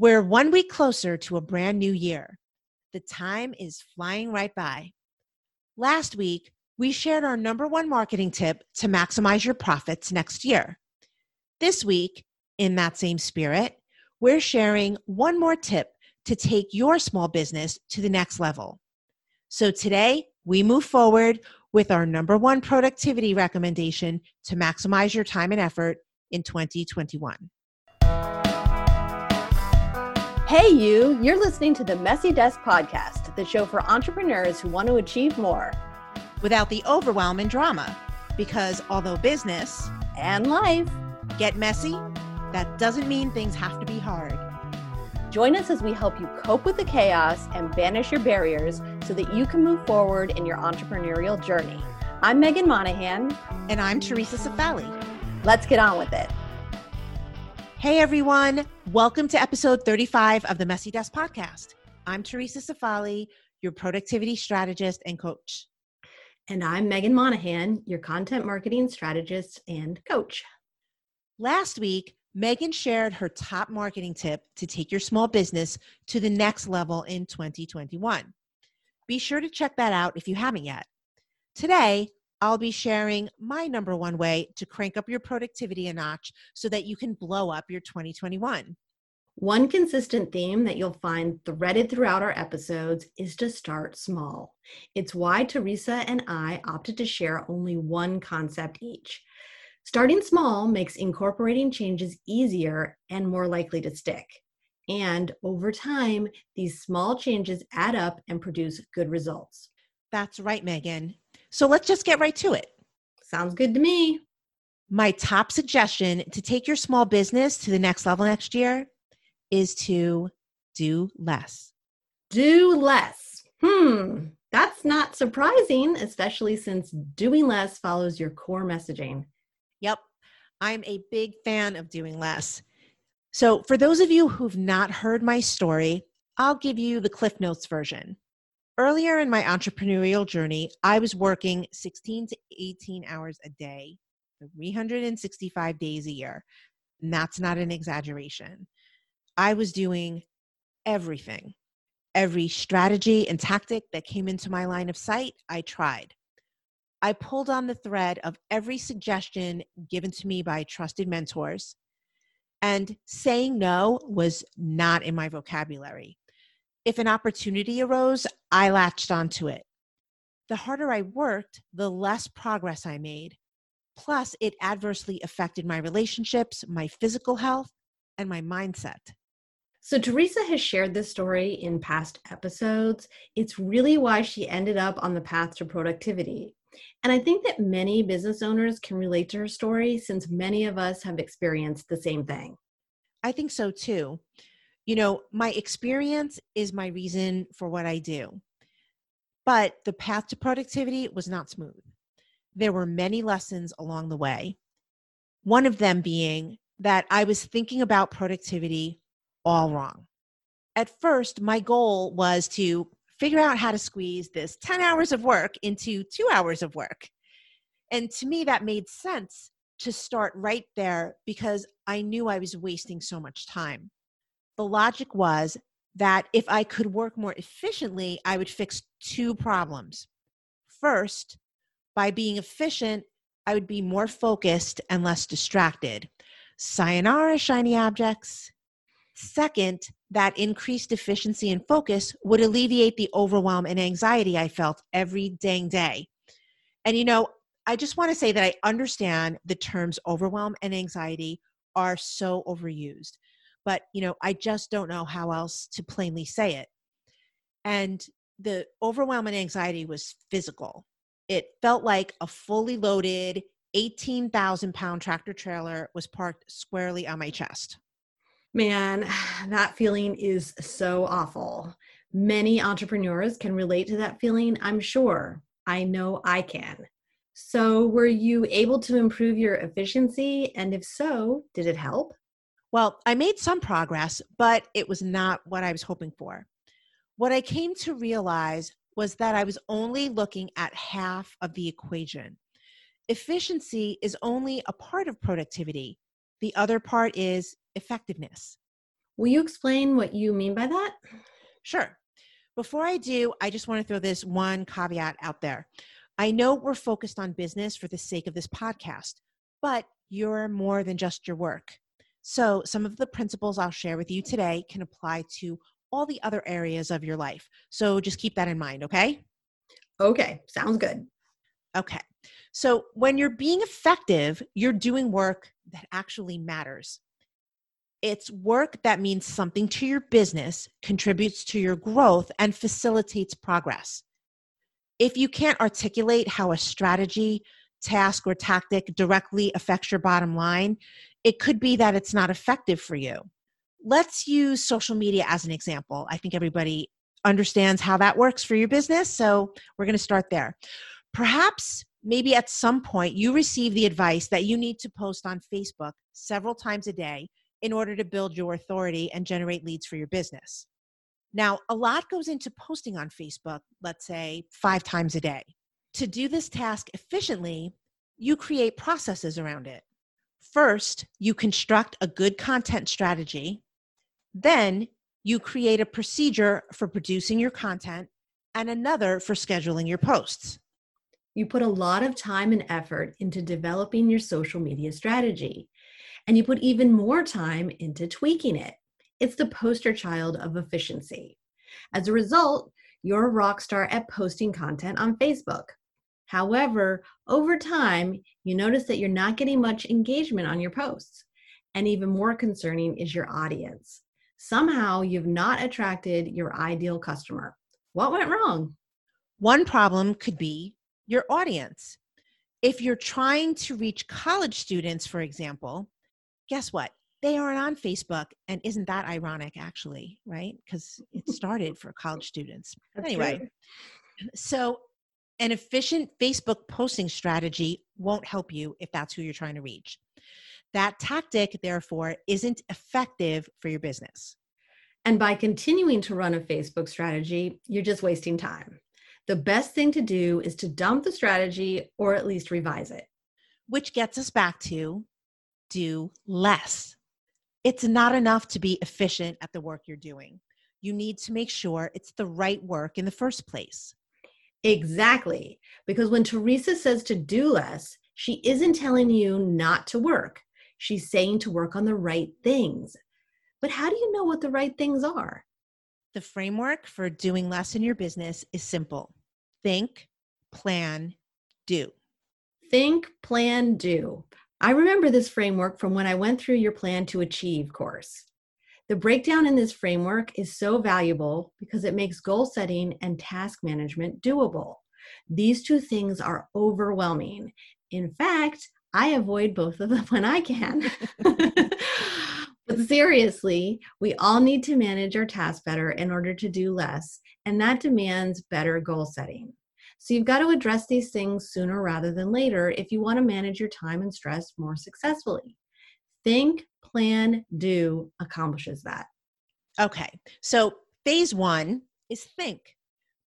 We're one week closer to a brand new year. The time is flying right by. Last week, we shared our number one marketing tip to maximize your profits next year. This week, in that same spirit, we're sharing one more tip to take your small business to the next level. So today, we move forward with our number one productivity recommendation to maximize your time and effort in 2021. Hey, you, you're listening to the Messy Desk Podcast, the show for entrepreneurs who want to achieve more without the overwhelm and drama. Because although business and life get messy, that doesn't mean things have to be hard. Join us as we help you cope with the chaos and banish your barriers so that you can move forward in your entrepreneurial journey. I'm Meghan Monaghan. And I'm Theresa Cifali. Let's get on with it. Hey everyone, welcome to episode 35 of the Messy Desk podcast. I'm Theresa Cifali, your productivity strategist and coach. And I'm Meghan Monaghan, your content marketing strategist and coach. Last week, Meghan shared her top marketing tip to take your small business to the next level in 2021. Be sure to check that out if you haven't yet. Today, I'll be sharing my number one way to crank up your productivity a notch so that you can blow up your 2021. One consistent theme that you'll find threaded throughout our episodes is to start small. It's why Theresa and I opted to share only one concept each. Starting small makes incorporating changes easier and more likely to stick. And over time, these small changes add up and produce good results. That's right, Meghan. So let's just get right to it. Sounds good to me. My top suggestion to take your small business to the next level next year is to do less. Do less. Hmm, that's not surprising, especially since doing less follows your core messaging. Yep, I'm a big fan of doing less. So, for those of you who've not heard my story, I'll give you the Cliff Notes version. Earlier in my entrepreneurial journey, I was working 16 to 18 hours a day, 365 days a year. And that's not an exaggeration. I was doing everything. Every strategy and tactic that came into my line of sight, I tried. I pulled on the thread of every suggestion given to me by trusted mentors, and saying no was not in my vocabulary if an opportunity arose, I latched onto it. The harder I worked, the less progress I made. Plus, it adversely affected my relationships, my physical health, and my mindset. So, Theresa has shared this story in past episodes. It's really why she ended up on the path to productivity. And I think that many business owners can relate to her story since many of us have experienced the same thing. I think so too you know, my experience is my reason for what I do. But the path to productivity was not smooth. There were many lessons along the way. One of them being that I was thinking about productivity all wrong. At first, my goal was to figure out how to squeeze this 10 hours of work into two hours of work. And to me, that made sense to start right there because I knew I was wasting so much time the logic was that if I could work more efficiently, I would fix two problems. First, by being efficient, I would be more focused and less distracted. Sayonara, shiny objects. Second, that increased efficiency and focus would alleviate the overwhelm and anxiety I felt every dang day. And you know, I just want to say that I understand the terms overwhelm and anxiety are so overused but you know i just don't know how else to plainly say it and the overwhelming anxiety was physical it felt like a fully loaded 18,000 pound tractor trailer was parked squarely on my chest. Man, that feeling is so awful. Many entrepreneurs can relate to that feeling, I'm sure. I know I can. So, were you able to improve your efficiency? And if so, did it help? Well, I made some progress, but it was not what I was hoping for. What I came to realize was that I was only looking at half of the equation. Efficiency is only a part of productivity, the other part is effectiveness. Will you explain what you mean by that? Sure. Before I do, I just want to throw this one caveat out there. I know we're focused on business for the sake of this podcast, but you're more than just your work. So, some of the principles I'll share with you today can apply to all the other areas of your life. So, just keep that in mind, okay? Okay, sounds good. Okay. So, when you're being effective, you're doing work that actually matters. It's work that means something to your business, contributes to your growth, and facilitates progress. If you can't articulate how a strategy, task, or tactic directly affects your bottom line, it could be that it's not effective for you. Let's use social media as an example. I think everybody understands how that works for your business. So we're going to start there. Perhaps maybe at some point you receive the advice that you need to post on Facebook several times a day in order to build your authority and generate leads for your business. Now, a lot goes into posting on Facebook, let's say five times a day. To do this task efficiently, you create processes around it. First, you construct a good content strategy. Then, you create a procedure for producing your content and another for scheduling your posts. You put a lot of time and effort into developing your social media strategy, and you put even more time into tweaking it. It's the poster child of efficiency. As a result, you're a rock star at posting content on Facebook. However, over time, you notice that you're not getting much engagement on your posts. And even more concerning is your audience. Somehow you've not attracted your ideal customer. What went wrong? One problem could be your audience. If you're trying to reach college students, for example, guess what? They aren't on Facebook. And isn't that ironic, actually, right? Because it started for college students. That's anyway, true. so an efficient Facebook posting strategy won't help you if that's who you're trying to reach. That tactic, therefore, isn't effective for your business. And by continuing to run a Facebook strategy, you're just wasting time. The best thing to do is to dump the strategy or at least revise it. Which gets us back to do less. It's not enough to be efficient at the work you're doing. You need to make sure it's the right work in the first place. Exactly. Because when Theresa says to do less, she isn't telling you not to work. She's saying to work on the right things. But how do you know what the right things are? The framework for doing less in your business is simple think, plan, do. Think, plan, do. I remember this framework from when I went through your Plan to Achieve course. The breakdown in this framework is so valuable because it makes goal setting and task management doable. These two things are overwhelming. In fact, I avoid both of them when I can. but seriously, we all need to manage our tasks better in order to do less, and that demands better goal setting. So you've got to address these things sooner rather than later if you want to manage your time and stress more successfully. Think, plan, do accomplishes that. Okay. So phase one is think.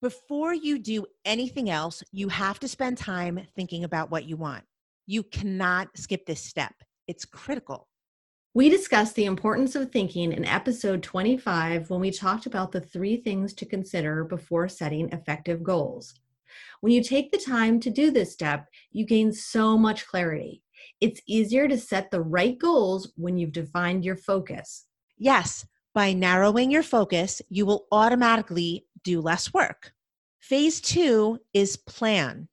Before you do anything else, you have to spend time thinking about what you want. You cannot skip this step, it's critical. We discussed the importance of thinking in episode 25 when we talked about the three things to consider before setting effective goals. When you take the time to do this step, you gain so much clarity. It's easier to set the right goals when you've defined your focus. Yes, by narrowing your focus, you will automatically do less work. Phase two is plan.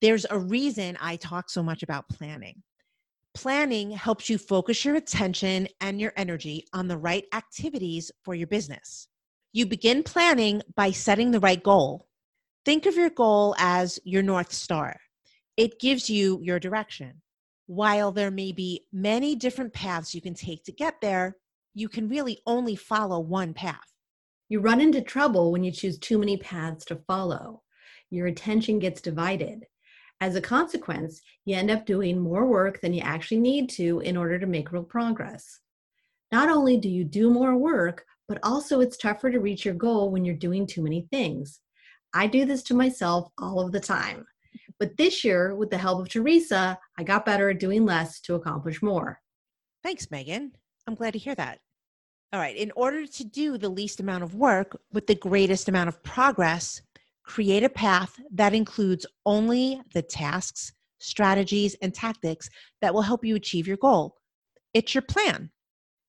There's a reason I talk so much about planning. Planning helps you focus your attention and your energy on the right activities for your business. You begin planning by setting the right goal. Think of your goal as your North Star, it gives you your direction. While there may be many different paths you can take to get there, you can really only follow one path. You run into trouble when you choose too many paths to follow. Your attention gets divided. As a consequence, you end up doing more work than you actually need to in order to make real progress. Not only do you do more work, but also it's tougher to reach your goal when you're doing too many things. I do this to myself all of the time. But this year, with the help of Theresa, I got better at doing less to accomplish more. Thanks, Meghan. I'm glad to hear that. All right. In order to do the least amount of work with the greatest amount of progress, create a path that includes only the tasks, strategies, and tactics that will help you achieve your goal. It's your plan.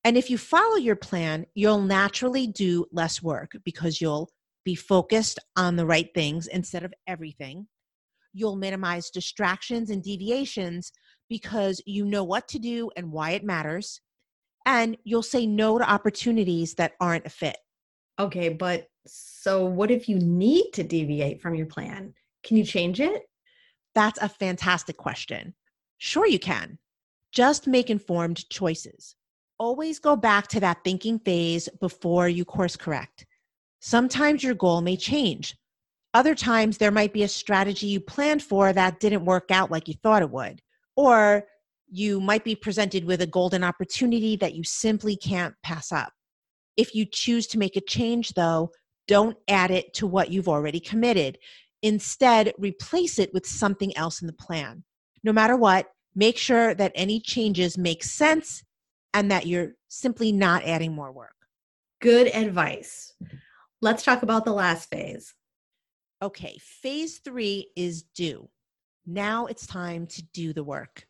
And if you follow your plan, you'll naturally do less work because you'll be focused on the right things instead of everything. You'll minimize distractions and deviations because you know what to do and why it matters and you'll say no to opportunities that aren't a fit. Okay, but so what if you need to deviate from your plan? Can you change it? That's a fantastic question. Sure, you can. Just make informed choices. Always go back to that thinking phase before you course correct. Sometimes your goal may change. Other times, there might be a strategy you planned for that didn't work out like you thought it would. Or you might be presented with a golden opportunity that you simply can't pass up. If you choose to make a change, though, don't add it to what you've already committed. Instead, replace it with something else in the plan. No matter what, make sure that any changes make sense and that you're simply not adding more work. Good advice. Let's talk about the last phase. Okay, phase three is due. Now it's time to do the work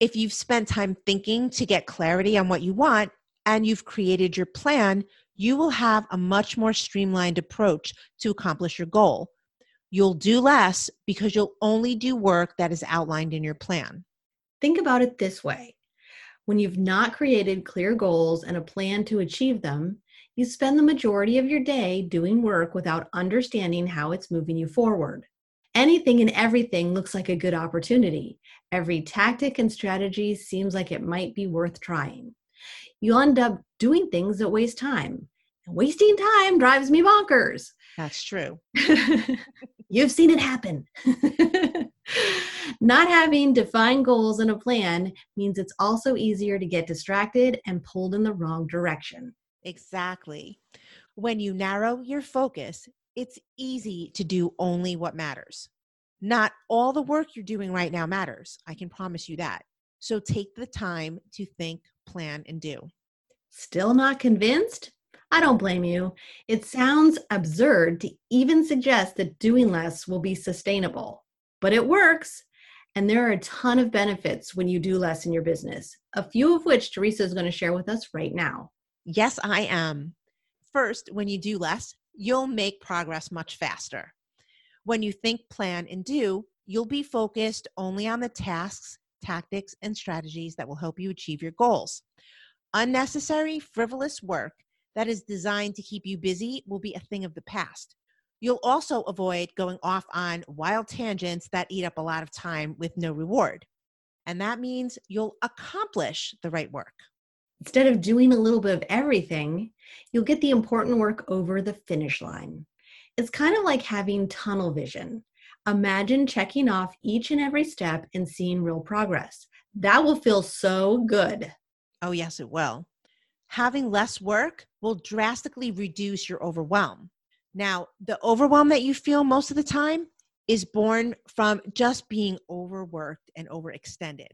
if you've spent time thinking to get clarity on what you want and you've created your plan, you will have a much more streamlined approach to accomplish your goal. You'll do less because you'll only do work that is outlined in your plan. Think about it this way when you've not created clear goals and a plan to achieve them, you spend the majority of your day doing work without understanding how it's moving you forward. Anything and everything looks like a good opportunity. Every tactic and strategy seems like it might be worth trying. You'll end up doing things that waste time. And wasting time drives me bonkers. That's true. You've seen it happen. Not having defined goals and a plan means it's also easier to get distracted and pulled in the wrong direction. Exactly. When you narrow your focus, it's easy to do only what matters. Not all the work you're doing right now matters. I can promise you that. So take the time to think, plan, and do. Still not convinced? I don't blame you. It sounds absurd to even suggest that doing less will be sustainable, but it works. And there are a ton of benefits when you do less in your business, a few of which Theresa is going to share with us right now. Yes, I am. First, when you do less, you'll make progress much faster. When you think, plan, and do, you'll be focused only on the tasks, tactics, and strategies that will help you achieve your goals. Unnecessary, frivolous work that is designed to keep you busy will be a thing of the past. You'll also avoid going off on wild tangents that eat up a lot of time with no reward. And that means you'll accomplish the right work. Instead of doing a little bit of everything, you'll get the important work over the finish line. It's kind of like having tunnel vision. Imagine checking off each and every step and seeing real progress. That will feel so good. Oh, yes, it will. Having less work will drastically reduce your overwhelm. Now, the overwhelm that you feel most of the time is born from just being overworked and overextended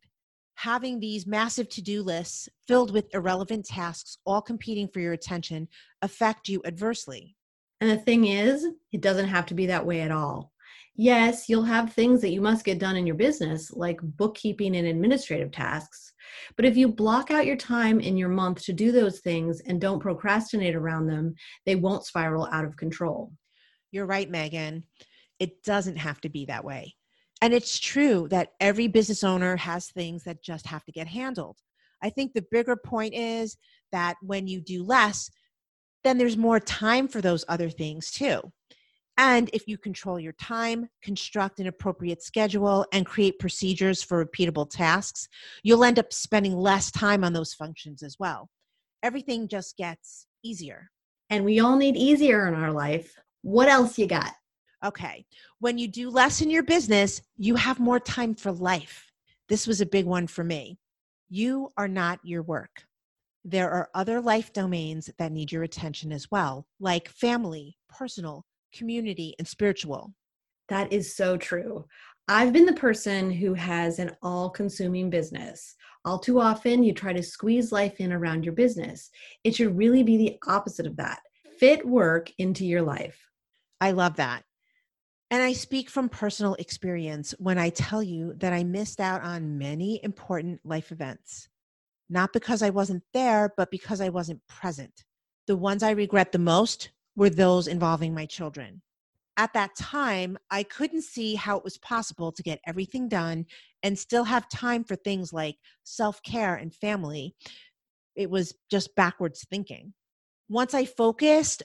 having these massive to do lists filled with irrelevant tasks, all competing for your attention, affect you adversely. And the thing is, it doesn't have to be that way at all. Yes, you'll have things that you must get done in your business, like bookkeeping and administrative tasks. But if you block out your time in your month to do those things and don't procrastinate around them, they won't spiral out of control. You're right, Meghan. It doesn't have to be that way. And it's true that every business owner has things that just have to get handled. I think the bigger point is that when you do less, then there's more time for those other things too. And if you control your time, construct an appropriate schedule, and create procedures for repeatable tasks, you'll end up spending less time on those functions as well. Everything just gets easier. And we all need easier in our life. What else you got? Okay. When you do less in your business, you have more time for life. This was a big one for me. You are not your work. There are other life domains that need your attention as well, like family, personal, community, and spiritual. That is so true. I've been the person who has an all consuming business. All too often, you try to squeeze life in around your business. It should really be the opposite of that. Fit work into your life. I love that. And I speak from personal experience when I tell you that I missed out on many important life events, not because I wasn't there, but because I wasn't present. The ones I regret the most were those involving my children. At that time, I couldn't see how it was possible to get everything done and still have time for things like self care and family. It was just backwards thinking. Once I focused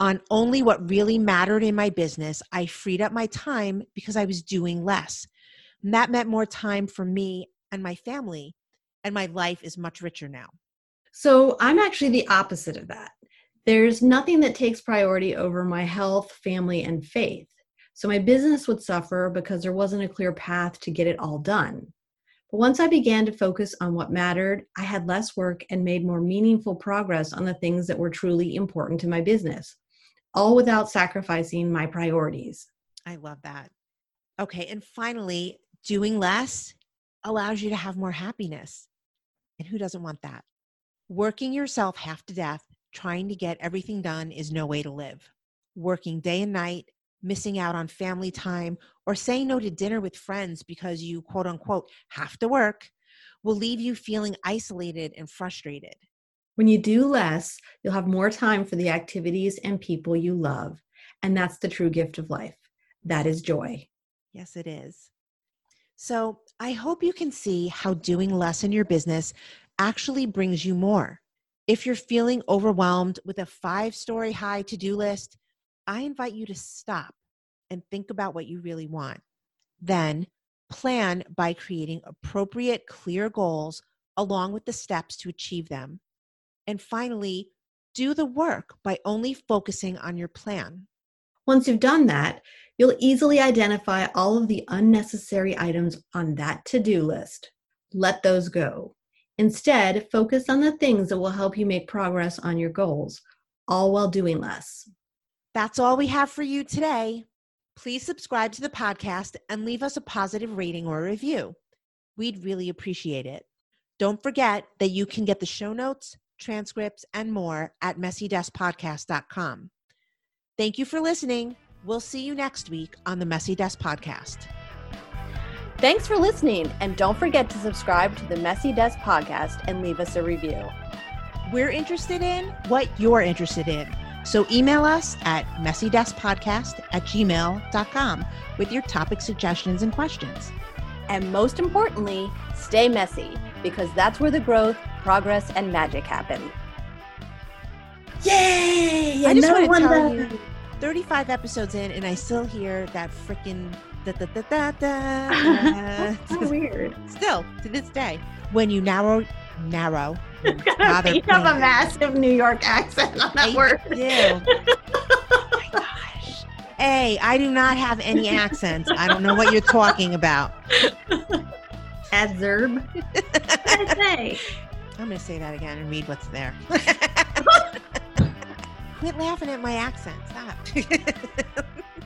on only what really mattered in my business, I freed up my time because I was doing less. And that meant more time for me and my family, and my life is much richer now. So I'm actually the opposite of that. There's nothing that takes priority over my health, family, and faith. So my business would suffer because there wasn't a clear path to get it all done. But once I began to focus on what mattered, I had less work and made more meaningful progress on the things that were truly important to my business all without sacrificing my priorities. I love that. Okay. And finally, doing less allows you to have more happiness. And who doesn't want that? Working yourself half to death, trying to get everything done is no way to live. Working day and night, missing out on family time, or saying no to dinner with friends because you quote unquote have to work will leave you feeling isolated and frustrated. When you do less, you'll have more time for the activities and people you love. And that's the true gift of life. That is joy. Yes, it is. So I hope you can see how doing less in your business actually brings you more. If you're feeling overwhelmed with a five story high to do list, I invite you to stop and think about what you really want. Then plan by creating appropriate, clear goals along with the steps to achieve them. And finally, do the work by only focusing on your plan. Once you've done that, you'll easily identify all of the unnecessary items on that to do list. Let those go. Instead, focus on the things that will help you make progress on your goals, all while doing less. That's all we have for you today. Please subscribe to the podcast and leave us a positive rating or a review. We'd really appreciate it. Don't forget that you can get the show notes, transcripts, and more at messydeskpodcast.com. Thank you for listening. We'll see you next week on the Messy Desk Podcast. Thanks for listening, and don't forget to subscribe to the Messy Desk Podcast and leave us a review. We're interested in what you're interested in. So email us at messydeskpodcast at gmail.com with your topic suggestions and questions. And most importantly, stay messy because that's where the growth progress, and magic happen. Yay! I just want to tell you, 35 episodes in, and I still hear that freaking da da da da da. so weird. Still to this day, when you narrow, narrow. you have a massive New York accent on that I word. Oh gosh. Hey, I do not have any accents. I don't know what you're talking about. Adverb. I'm going to say that again and read what's there. Quit laughing at my accent. Stop.